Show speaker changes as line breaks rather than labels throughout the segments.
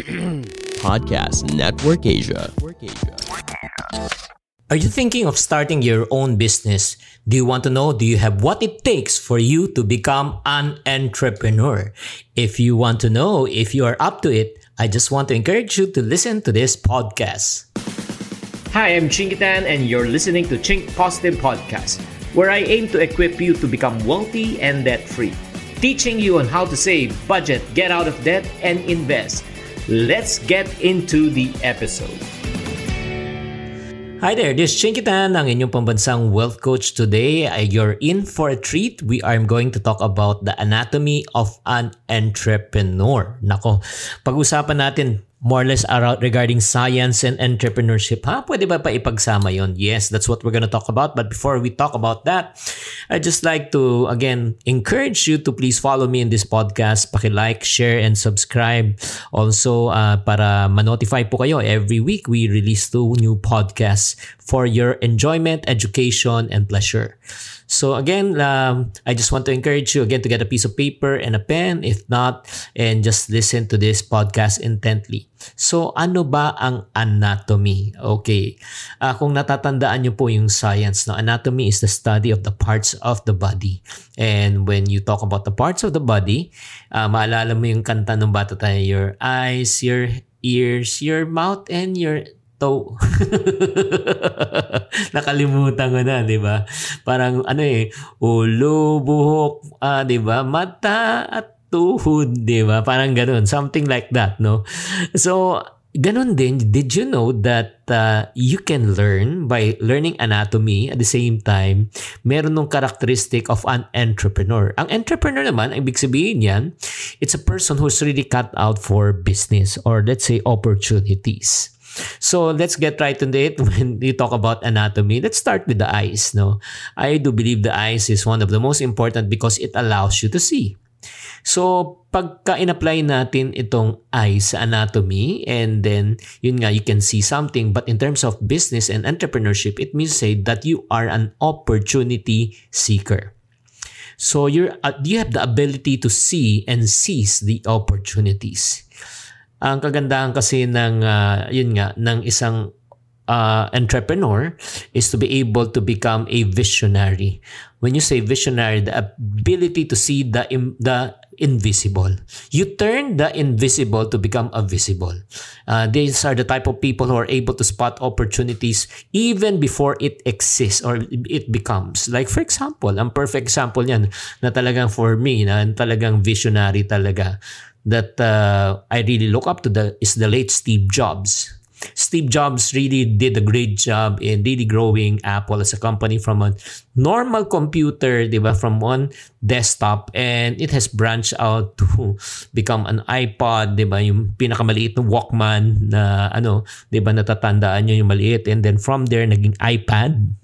Podcast Network Asia.
Are you thinking of starting your own business? Do you want to know? Do you have what it takes for you to become an entrepreneur? If you want to know if you are up to it, I just want to encourage you to listen to this podcast.
Hi, I'm Chinkitan, and you're listening to Chink Positive Podcast, where I aim to equip you to become wealthy and debt free, teaching you on how to save, budget, get out of debt, and invest. Let's get into the episode.
Hi there, this is Chinkitan, ang inyong pambansang wealth coach. Today, you're in for a treat. We are going to talk about the anatomy of an entrepreneur. Nako, pag-usapan natin more or less around regarding science and entrepreneurship. Ha? Pwede ba pa ipagsama yon? Yes, that's what we're gonna talk about. But before we talk about that, I'd just like to, again, encourage you to please follow me in this podcast. Paki-like, share, and subscribe. Also, uh, para ma-notify po kayo, every week we release two new podcasts for your enjoyment, education, and pleasure. So again, um, I just want to encourage you again to get a piece of paper and a pen, if not, and just listen to this podcast intently. So ano ba ang anatomy? Okay, uh, kung natatandaan nyo po yung science, no? anatomy is the study of the parts of the body. And when you talk about the parts of the body, uh, maalala mo yung kanta ng bata tayo, your eyes, your ears, your mouth, and your toe. Nakalimutan ko na, di ba? Parang ano eh, ulo, buhok, ah, di ba? Mata at tuhod, di ba? Parang ganun. Something like that, no? So, ganun din, did you know that uh, you can learn by learning anatomy at the same time, meron nung characteristic of an entrepreneur. Ang entrepreneur naman, ang ibig sabihin yan, it's a person who's really cut out for business or let's say opportunities. So let's get right into it when you talk about anatomy. Let's start with the eyes. No, I do believe the eyes is one of the most important because it allows you to see. So, pagka in-apply natin itong eyes sa anatomy and then, yun nga, you can see something. But in terms of business and entrepreneurship, it means say that you are an opportunity seeker. So, you're, uh, you have the ability to see and seize the opportunities. Ang kagandahan kasi ng uh, yun nga ng isang uh, entrepreneur is to be able to become a visionary. When you say visionary, the ability to see the the invisible. You turn the invisible to become a visible. Uh, these are the type of people who are able to spot opportunities even before it exists or it becomes. Like for example, ang perfect example yan na talagang for me, na talagang visionary talaga that uh, I really look up to the is the late Steve Jobs. Steve Jobs really did a great job in really growing Apple as a company from a normal computer, di ba, from one desktop. And it has branched out to become an iPod, di ba, yung pinakamaliit na Walkman na ano, di ba, natatandaan nyo yung maliit. And then from there naging iPad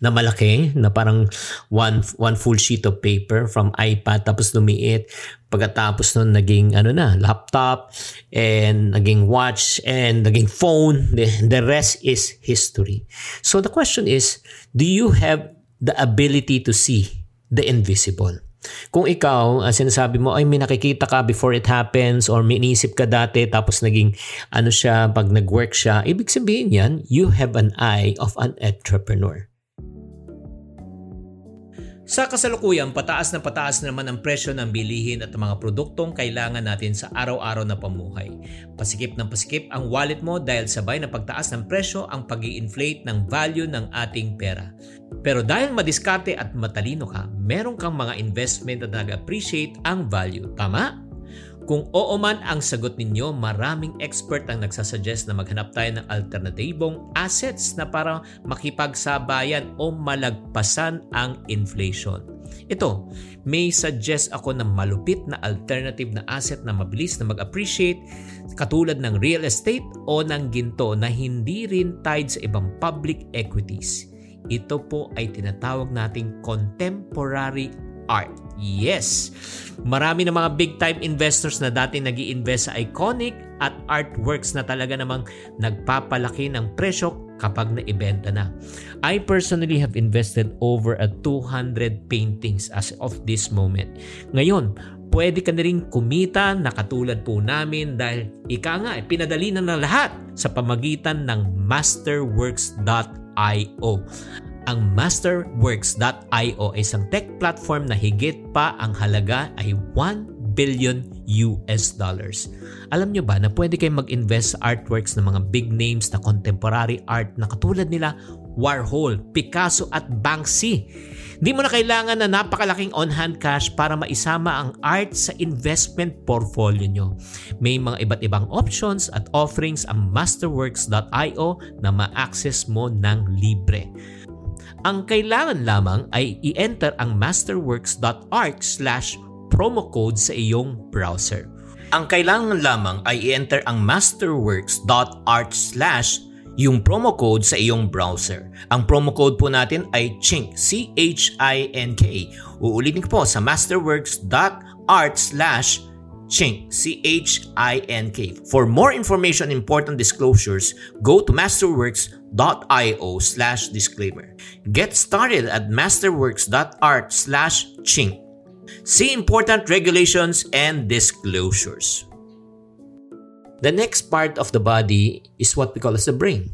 na malaki na parang one one full sheet of paper from iPad tapos lumiit. Pagkatapos nun naging ano na laptop and naging watch and naging phone. The, the rest is history. So the question is do you have the ability to see the invisible? Kung ikaw, uh, sinasabi mo, ay may nakikita ka before it happens or may inisip ka dati tapos naging ano siya, pag nag-work siya, ibig sabihin yan, you have an eye of an entrepreneur. Sa kasalukuyan, pataas na pataas naman ang presyo ng bilihin at mga produktong kailangan natin sa araw-araw na pamuhay. Pasikip ng pasikip ang wallet mo dahil sabay na pagtaas ng presyo ang pag inflate ng value ng ating pera. Pero dahil madiskarte at matalino ka, meron kang mga investment na nag-appreciate ang value. Tama? Kung oo man ang sagot ninyo, maraming expert ang nagsasuggest na maghanap tayo ng alternatibong assets na para makipagsabayan o malagpasan ang inflation. Ito, may suggest ako ng malupit na alternative na asset na mabilis na mag-appreciate katulad ng real estate o ng ginto na hindi rin tied sa ibang public equities. Ito po ay tinatawag nating contemporary art. Yes! Marami ng mga big time investors na dati nag invest sa iconic at artworks na talaga namang nagpapalaki ng presyo kapag naibenta na. I personally have invested over a 200 paintings as of this moment. Ngayon, pwede ka na rin kumita na katulad po namin dahil ika nga, pinadali na ng lahat sa pamagitan ng masterworks.io. Ang masterworks.io ay isang tech platform na higit pa ang halaga ay 1 billion US dollars. Alam nyo ba na pwede kayong mag-invest sa artworks ng mga big names na contemporary art na katulad nila Warhol, Picasso at Banksy. Di mo na kailangan na napakalaking on-hand cash para maisama ang art sa investment portfolio nyo. May mga iba't ibang options at offerings ang masterworks.io na ma-access mo ng libre. Ang kailangan lamang ay i-enter ang masterworks.art slash promo code sa iyong browser. Ang kailangan lamang ay i-enter ang masterworks.art slash yung promo code sa iyong browser. Ang promo code po natin ay CHINK, C-H-I-N-K. Uulitin ko po sa masterworks.art slash Chink, C-H-I-N-K. For more information and important disclosures, go to masterworks.io slash disclaimer. Get started at masterworks.art slash chink. See important regulations and disclosures. The next part of the body is what we call as the brain.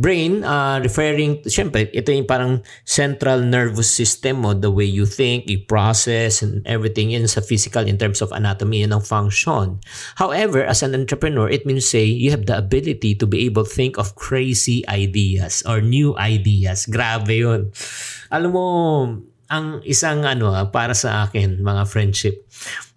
Brain, uh, referring, syempre, ito yung parang central nervous system mo, the way you think, you process, and everything in sa physical in terms of anatomy and ang function. However, as an entrepreneur, it means say you have the ability to be able to think of crazy ideas or new ideas. Grabe yun. Alam mo, ang isang ano ah, para sa akin mga friendship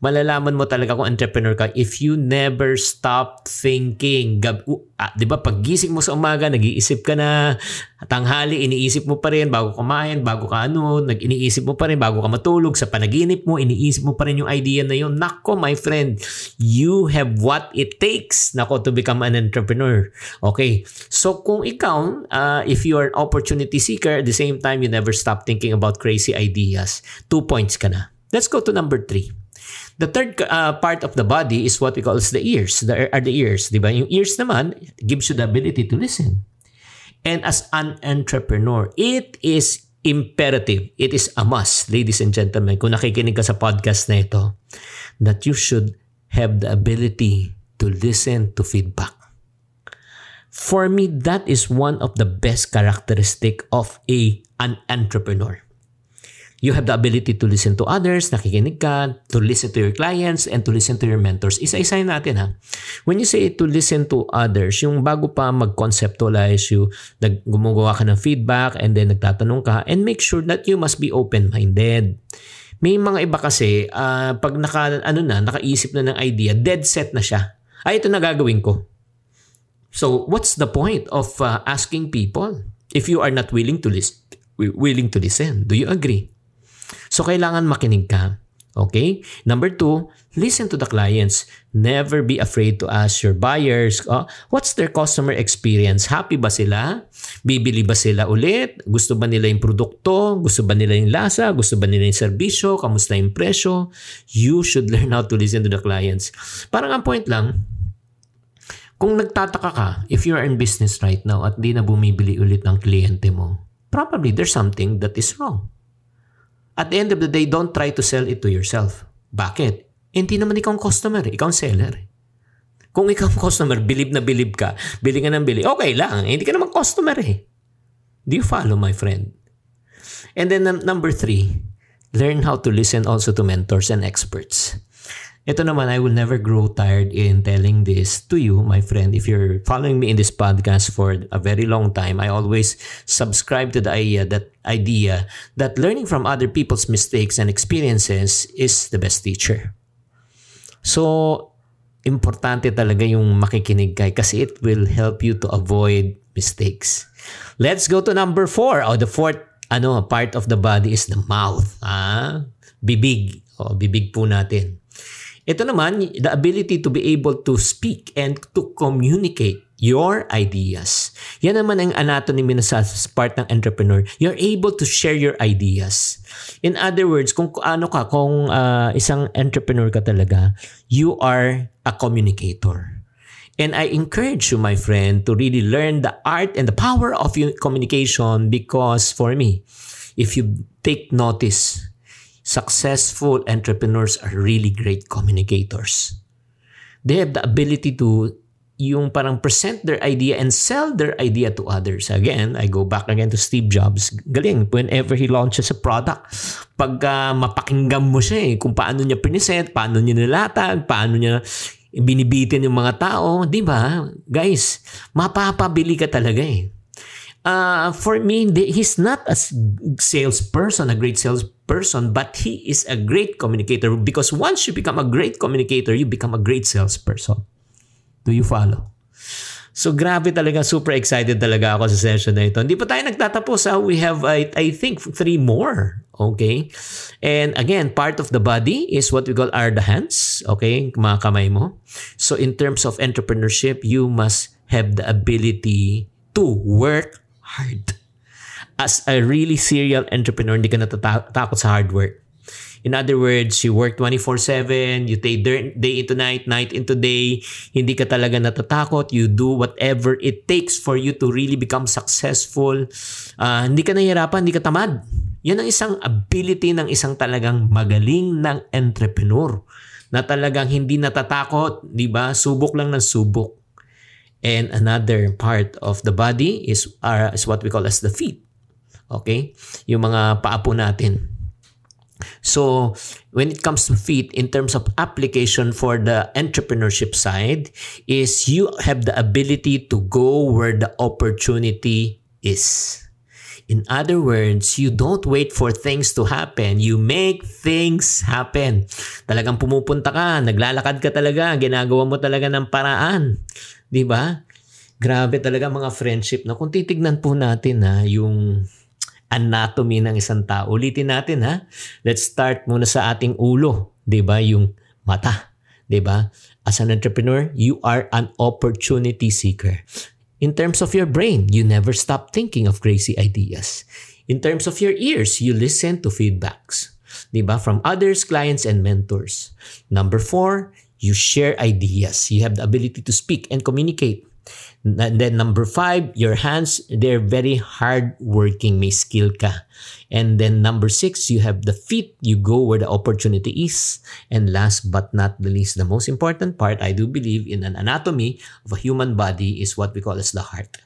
malalaman mo talaga kung entrepreneur ka if you never stop thinking Gab, ah, 'di ba pag gising mo sa umaga nag-iisip ka na tanghali iniisip mo pa rin bago kumain bago ka ano nag-iniisip mo pa rin bago ka matulog sa panaginip mo iniisip mo pa rin yung idea na yun. Nako my friend you have what it takes nako to become an entrepreneur. Okay so kung ikaw uh, if you are an opportunity seeker at the same time you never stop thinking about crazy ideas. Two points ka na. Let's go to number three The third uh, part of the body is what we call the ears. The, are the ears, di ba? Yung ears naman gives you the ability to listen. And as an entrepreneur, it is imperative, it is a must, ladies and gentlemen, kung nakikinig ka sa podcast na ito, that you should have the ability to listen to feedback. For me, that is one of the best characteristic of a an entrepreneur. You have the ability to listen to others, nakikinig ka, to listen to your clients, and to listen to your mentors. Isa-isayin natin ha. When you say to listen to others, yung bago pa mag-conceptualize you, nag gumagawa ka ng feedback, and then nagtatanong ka, and make sure that you must be open-minded. May mga iba kasi, uh, pag naka, ano na, nakaisip na ng idea, dead set na siya. Ay, ito na gagawin ko. So, what's the point of uh, asking people if you are not willing to listen? Willing to listen. Do you agree? So, kailangan makinig ka. Okay? Number two, listen to the clients. Never be afraid to ask your buyers, oh, what's their customer experience? Happy ba sila? Bibili ba sila ulit? Gusto ba nila yung produkto? Gusto ba nila yung lasa? Gusto ba nila yung serbisyo? Kamusta yung presyo? You should learn how to listen to the clients. Parang ang point lang, kung nagtataka ka, if you are in business right now at di na bumibili ulit ng kliyente mo, probably there's something that is wrong. At the end of the day, don't try to sell it to yourself. Bakit? Hindi naman ikaw ang customer, ikaw ang seller. Kung ikaw ang customer, bilib na bilib ka, bili ka ng bili, okay lang, hindi ka naman customer eh. Do you follow, my friend? And then um, number three, learn how to listen also to mentors and experts. Ito naman, I will never grow tired in telling this to you, my friend. If you're following me in this podcast for a very long time, I always subscribe to the idea that idea that learning from other people's mistakes and experiences is the best teacher. So, importante talaga yung makikinig kay kasi it will help you to avoid mistakes. Let's go to number four. Oh, the fourth ano, part of the body is the mouth. Ah? Bibig. O, bibig po natin. Ito naman, the ability to be able to speak and to communicate your ideas. Yan naman ang anatomy na sa part ng entrepreneur. You're able to share your ideas. In other words, kung ano ka, kung uh, isang entrepreneur ka talaga, you are a communicator. And I encourage you, my friend, to really learn the art and the power of communication because for me, if you take notice, successful entrepreneurs are really great communicators. They have the ability to yung parang present their idea and sell their idea to others. Again, I go back again to Steve Jobs. Galing, whenever he launches a product, pag uh, mapakinggan mo siya eh, kung paano niya present, paano niya nilatag, paano niya binibitin yung mga tao, di ba? Guys, mapapabili ka talaga eh. Uh, for me, he's not a salesperson, a great salesperson, but he is a great communicator because once you become a great communicator, you become a great salesperson. Do you follow? So grabe talaga, super excited talaga ako sa session na ito. Hindi pa tayo nagtatapos ha. We have, I, I think, three more. Okay? And again, part of the body is what we call are the hands. Okay? Mga kamay mo. So in terms of entrepreneurship, you must have the ability to work hard. As a really serial entrepreneur, hindi ka natatakot sa hard work. In other words, you work 24-7, you take day into night, night into day, hindi ka talaga natatakot, you do whatever it takes for you to really become successful. Uh, hindi ka nahihirapan, hindi ka tamad. Yan ang isang ability ng isang talagang magaling ng entrepreneur na talagang hindi natatakot, di ba? Subok lang ng subok. And another part of the body is, uh, is what we call as the feet. Okay? Yung mga paapo natin. So, when it comes to feet, in terms of application for the entrepreneurship side, is you have the ability to go where the opportunity is. In other words, you don't wait for things to happen. You make things happen. Talagang pumupunta ka, naglalakad ka talaga, ginagawa mo talaga ng paraan. 'Di ba? Grabe talaga mga friendship na kung titignan po natin ha, yung anatomy ng isang tao. Ulitin natin ha. Let's start muna sa ating ulo, 'di ba? Yung mata, 'di ba? As an entrepreneur, you are an opportunity seeker. In terms of your brain, you never stop thinking of crazy ideas. In terms of your ears, you listen to feedbacks, 'di ba? From others, clients and mentors. Number four, you share ideas. You have the ability to speak and communicate. And then number five, your hands, they're very hard working, may skill ka. And then number six, you have the feet, you go where the opportunity is. And last but not the least, the most important part, I do believe in an anatomy of a human body is what we call as the heart.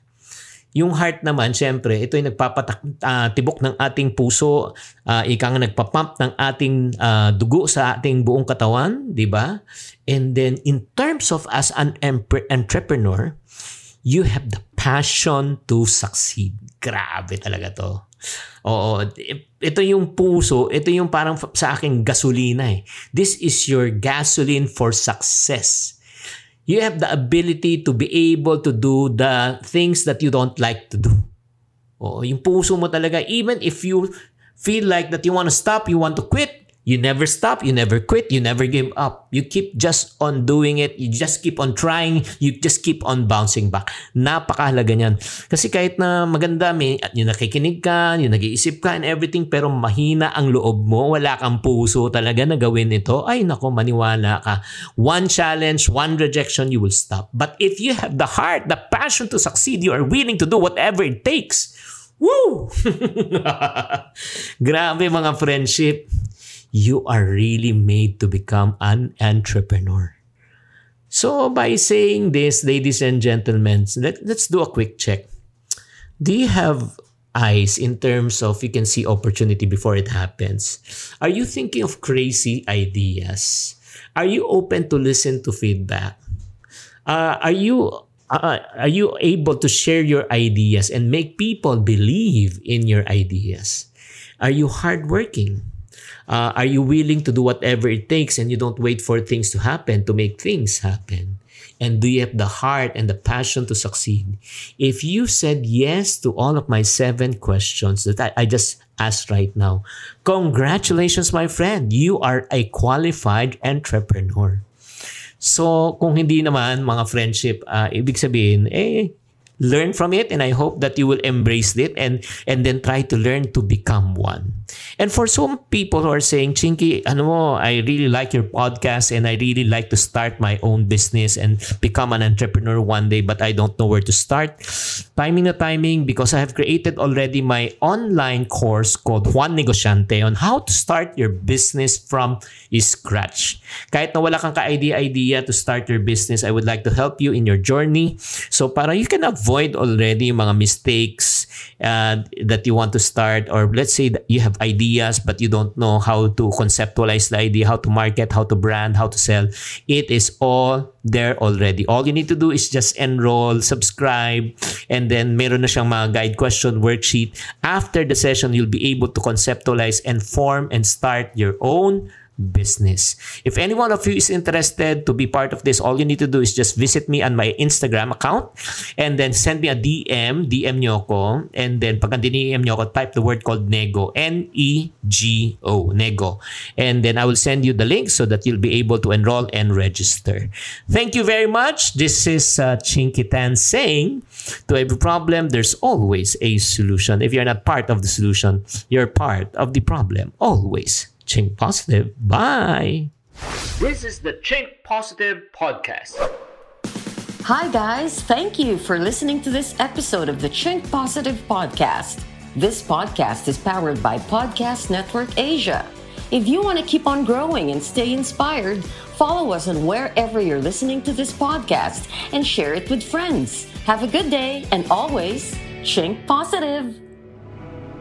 Yung heart naman, syempre, ito yung nagpapatibok uh, ng ating puso, uh, ika nga nagpapump ng ating uh, dugo sa ating buong katawan, di ba? And then in terms of as an entrepreneur, you have the passion to succeed. Grabe talaga to. Oo, ito yung puso, ito yung parang sa akin gasolina eh. This is your gasoline for success. You have the ability to be able to do the things that you don't like to do. Oo, yung puso mo talaga, even if you feel like that you want to stop, you want to quit, You never stop, you never quit, you never give up. You keep just on doing it, you just keep on trying, you just keep on bouncing back. Napakahalaga niyan. Kasi kahit na maganda, may, yung nakikinig ka, yung nag-iisip ka and everything, pero mahina ang loob mo, wala kang puso talaga na gawin ito, ay nako, maniwala ka. One challenge, one rejection, you will stop. But if you have the heart, the passion to succeed, you are willing to do whatever it takes. Woo! Grabe mga friendship you are really made to become an entrepreneur. So, by saying this, ladies and gentlemen, let, let's do a quick check. Do you have eyes in terms of you can see opportunity before it happens? Are you thinking of crazy ideas? Are you open to listen to feedback? Uh, are you uh, are you able to share your ideas and make people believe in your ideas? Are you hardworking? Uh, are you willing to do whatever it takes and you don't wait for things to happen to make things happen? And do you have the heart and the passion to succeed? If you said yes to all of my seven questions that I, I just asked right now, congratulations, my friend. You are a qualified entrepreneur. So, kung hindi naman mga friendship, uh, ibig sabihin, eh, learn from it and I hope that you will embrace it and and then try to learn to become one. And for some people who are saying, Chinky, ano mo, I really like your podcast and I really like to start my own business and become an entrepreneur one day, but I don't know where to start. Timing na timing because I have created already my online course called Juan Negociante on how to start your business from scratch. Kahit na wala kang ka-idea-idea to start your business, I would like to help you in your journey. So para you can avoid already mga mistakes uh, that you want to start or let's say that you have ideas but you don't know how to conceptualize the idea, how to market, how to brand, how to sell. It is all there already. All you need to do is just enroll, subscribe, and then meron na siyang mga guide question worksheet. After the session, you'll be able to conceptualize and form and start your own business. If any one of you is interested to be part of this, all you need to do is just visit me on my Instagram account and then send me a DM, DM nyo and then pag DM nyo type the word called Nego, N-E-G-O, Nego. And then I will send you the link so that you'll be able to enroll and register. Thank you very much. This is uh, Chinkitan saying, to every problem, there's always a solution. If you're not part of the solution, you're part of the problem. Always. Chink Positive. Bye.
This is the Chink Positive Podcast.
Hi, guys. Thank you for listening to this episode of the Chink Positive Podcast. This podcast is powered by Podcast Network Asia. If you want to keep on growing and stay inspired, follow us on wherever you're listening to this podcast and share it with friends. Have a good day and always Chink Positive.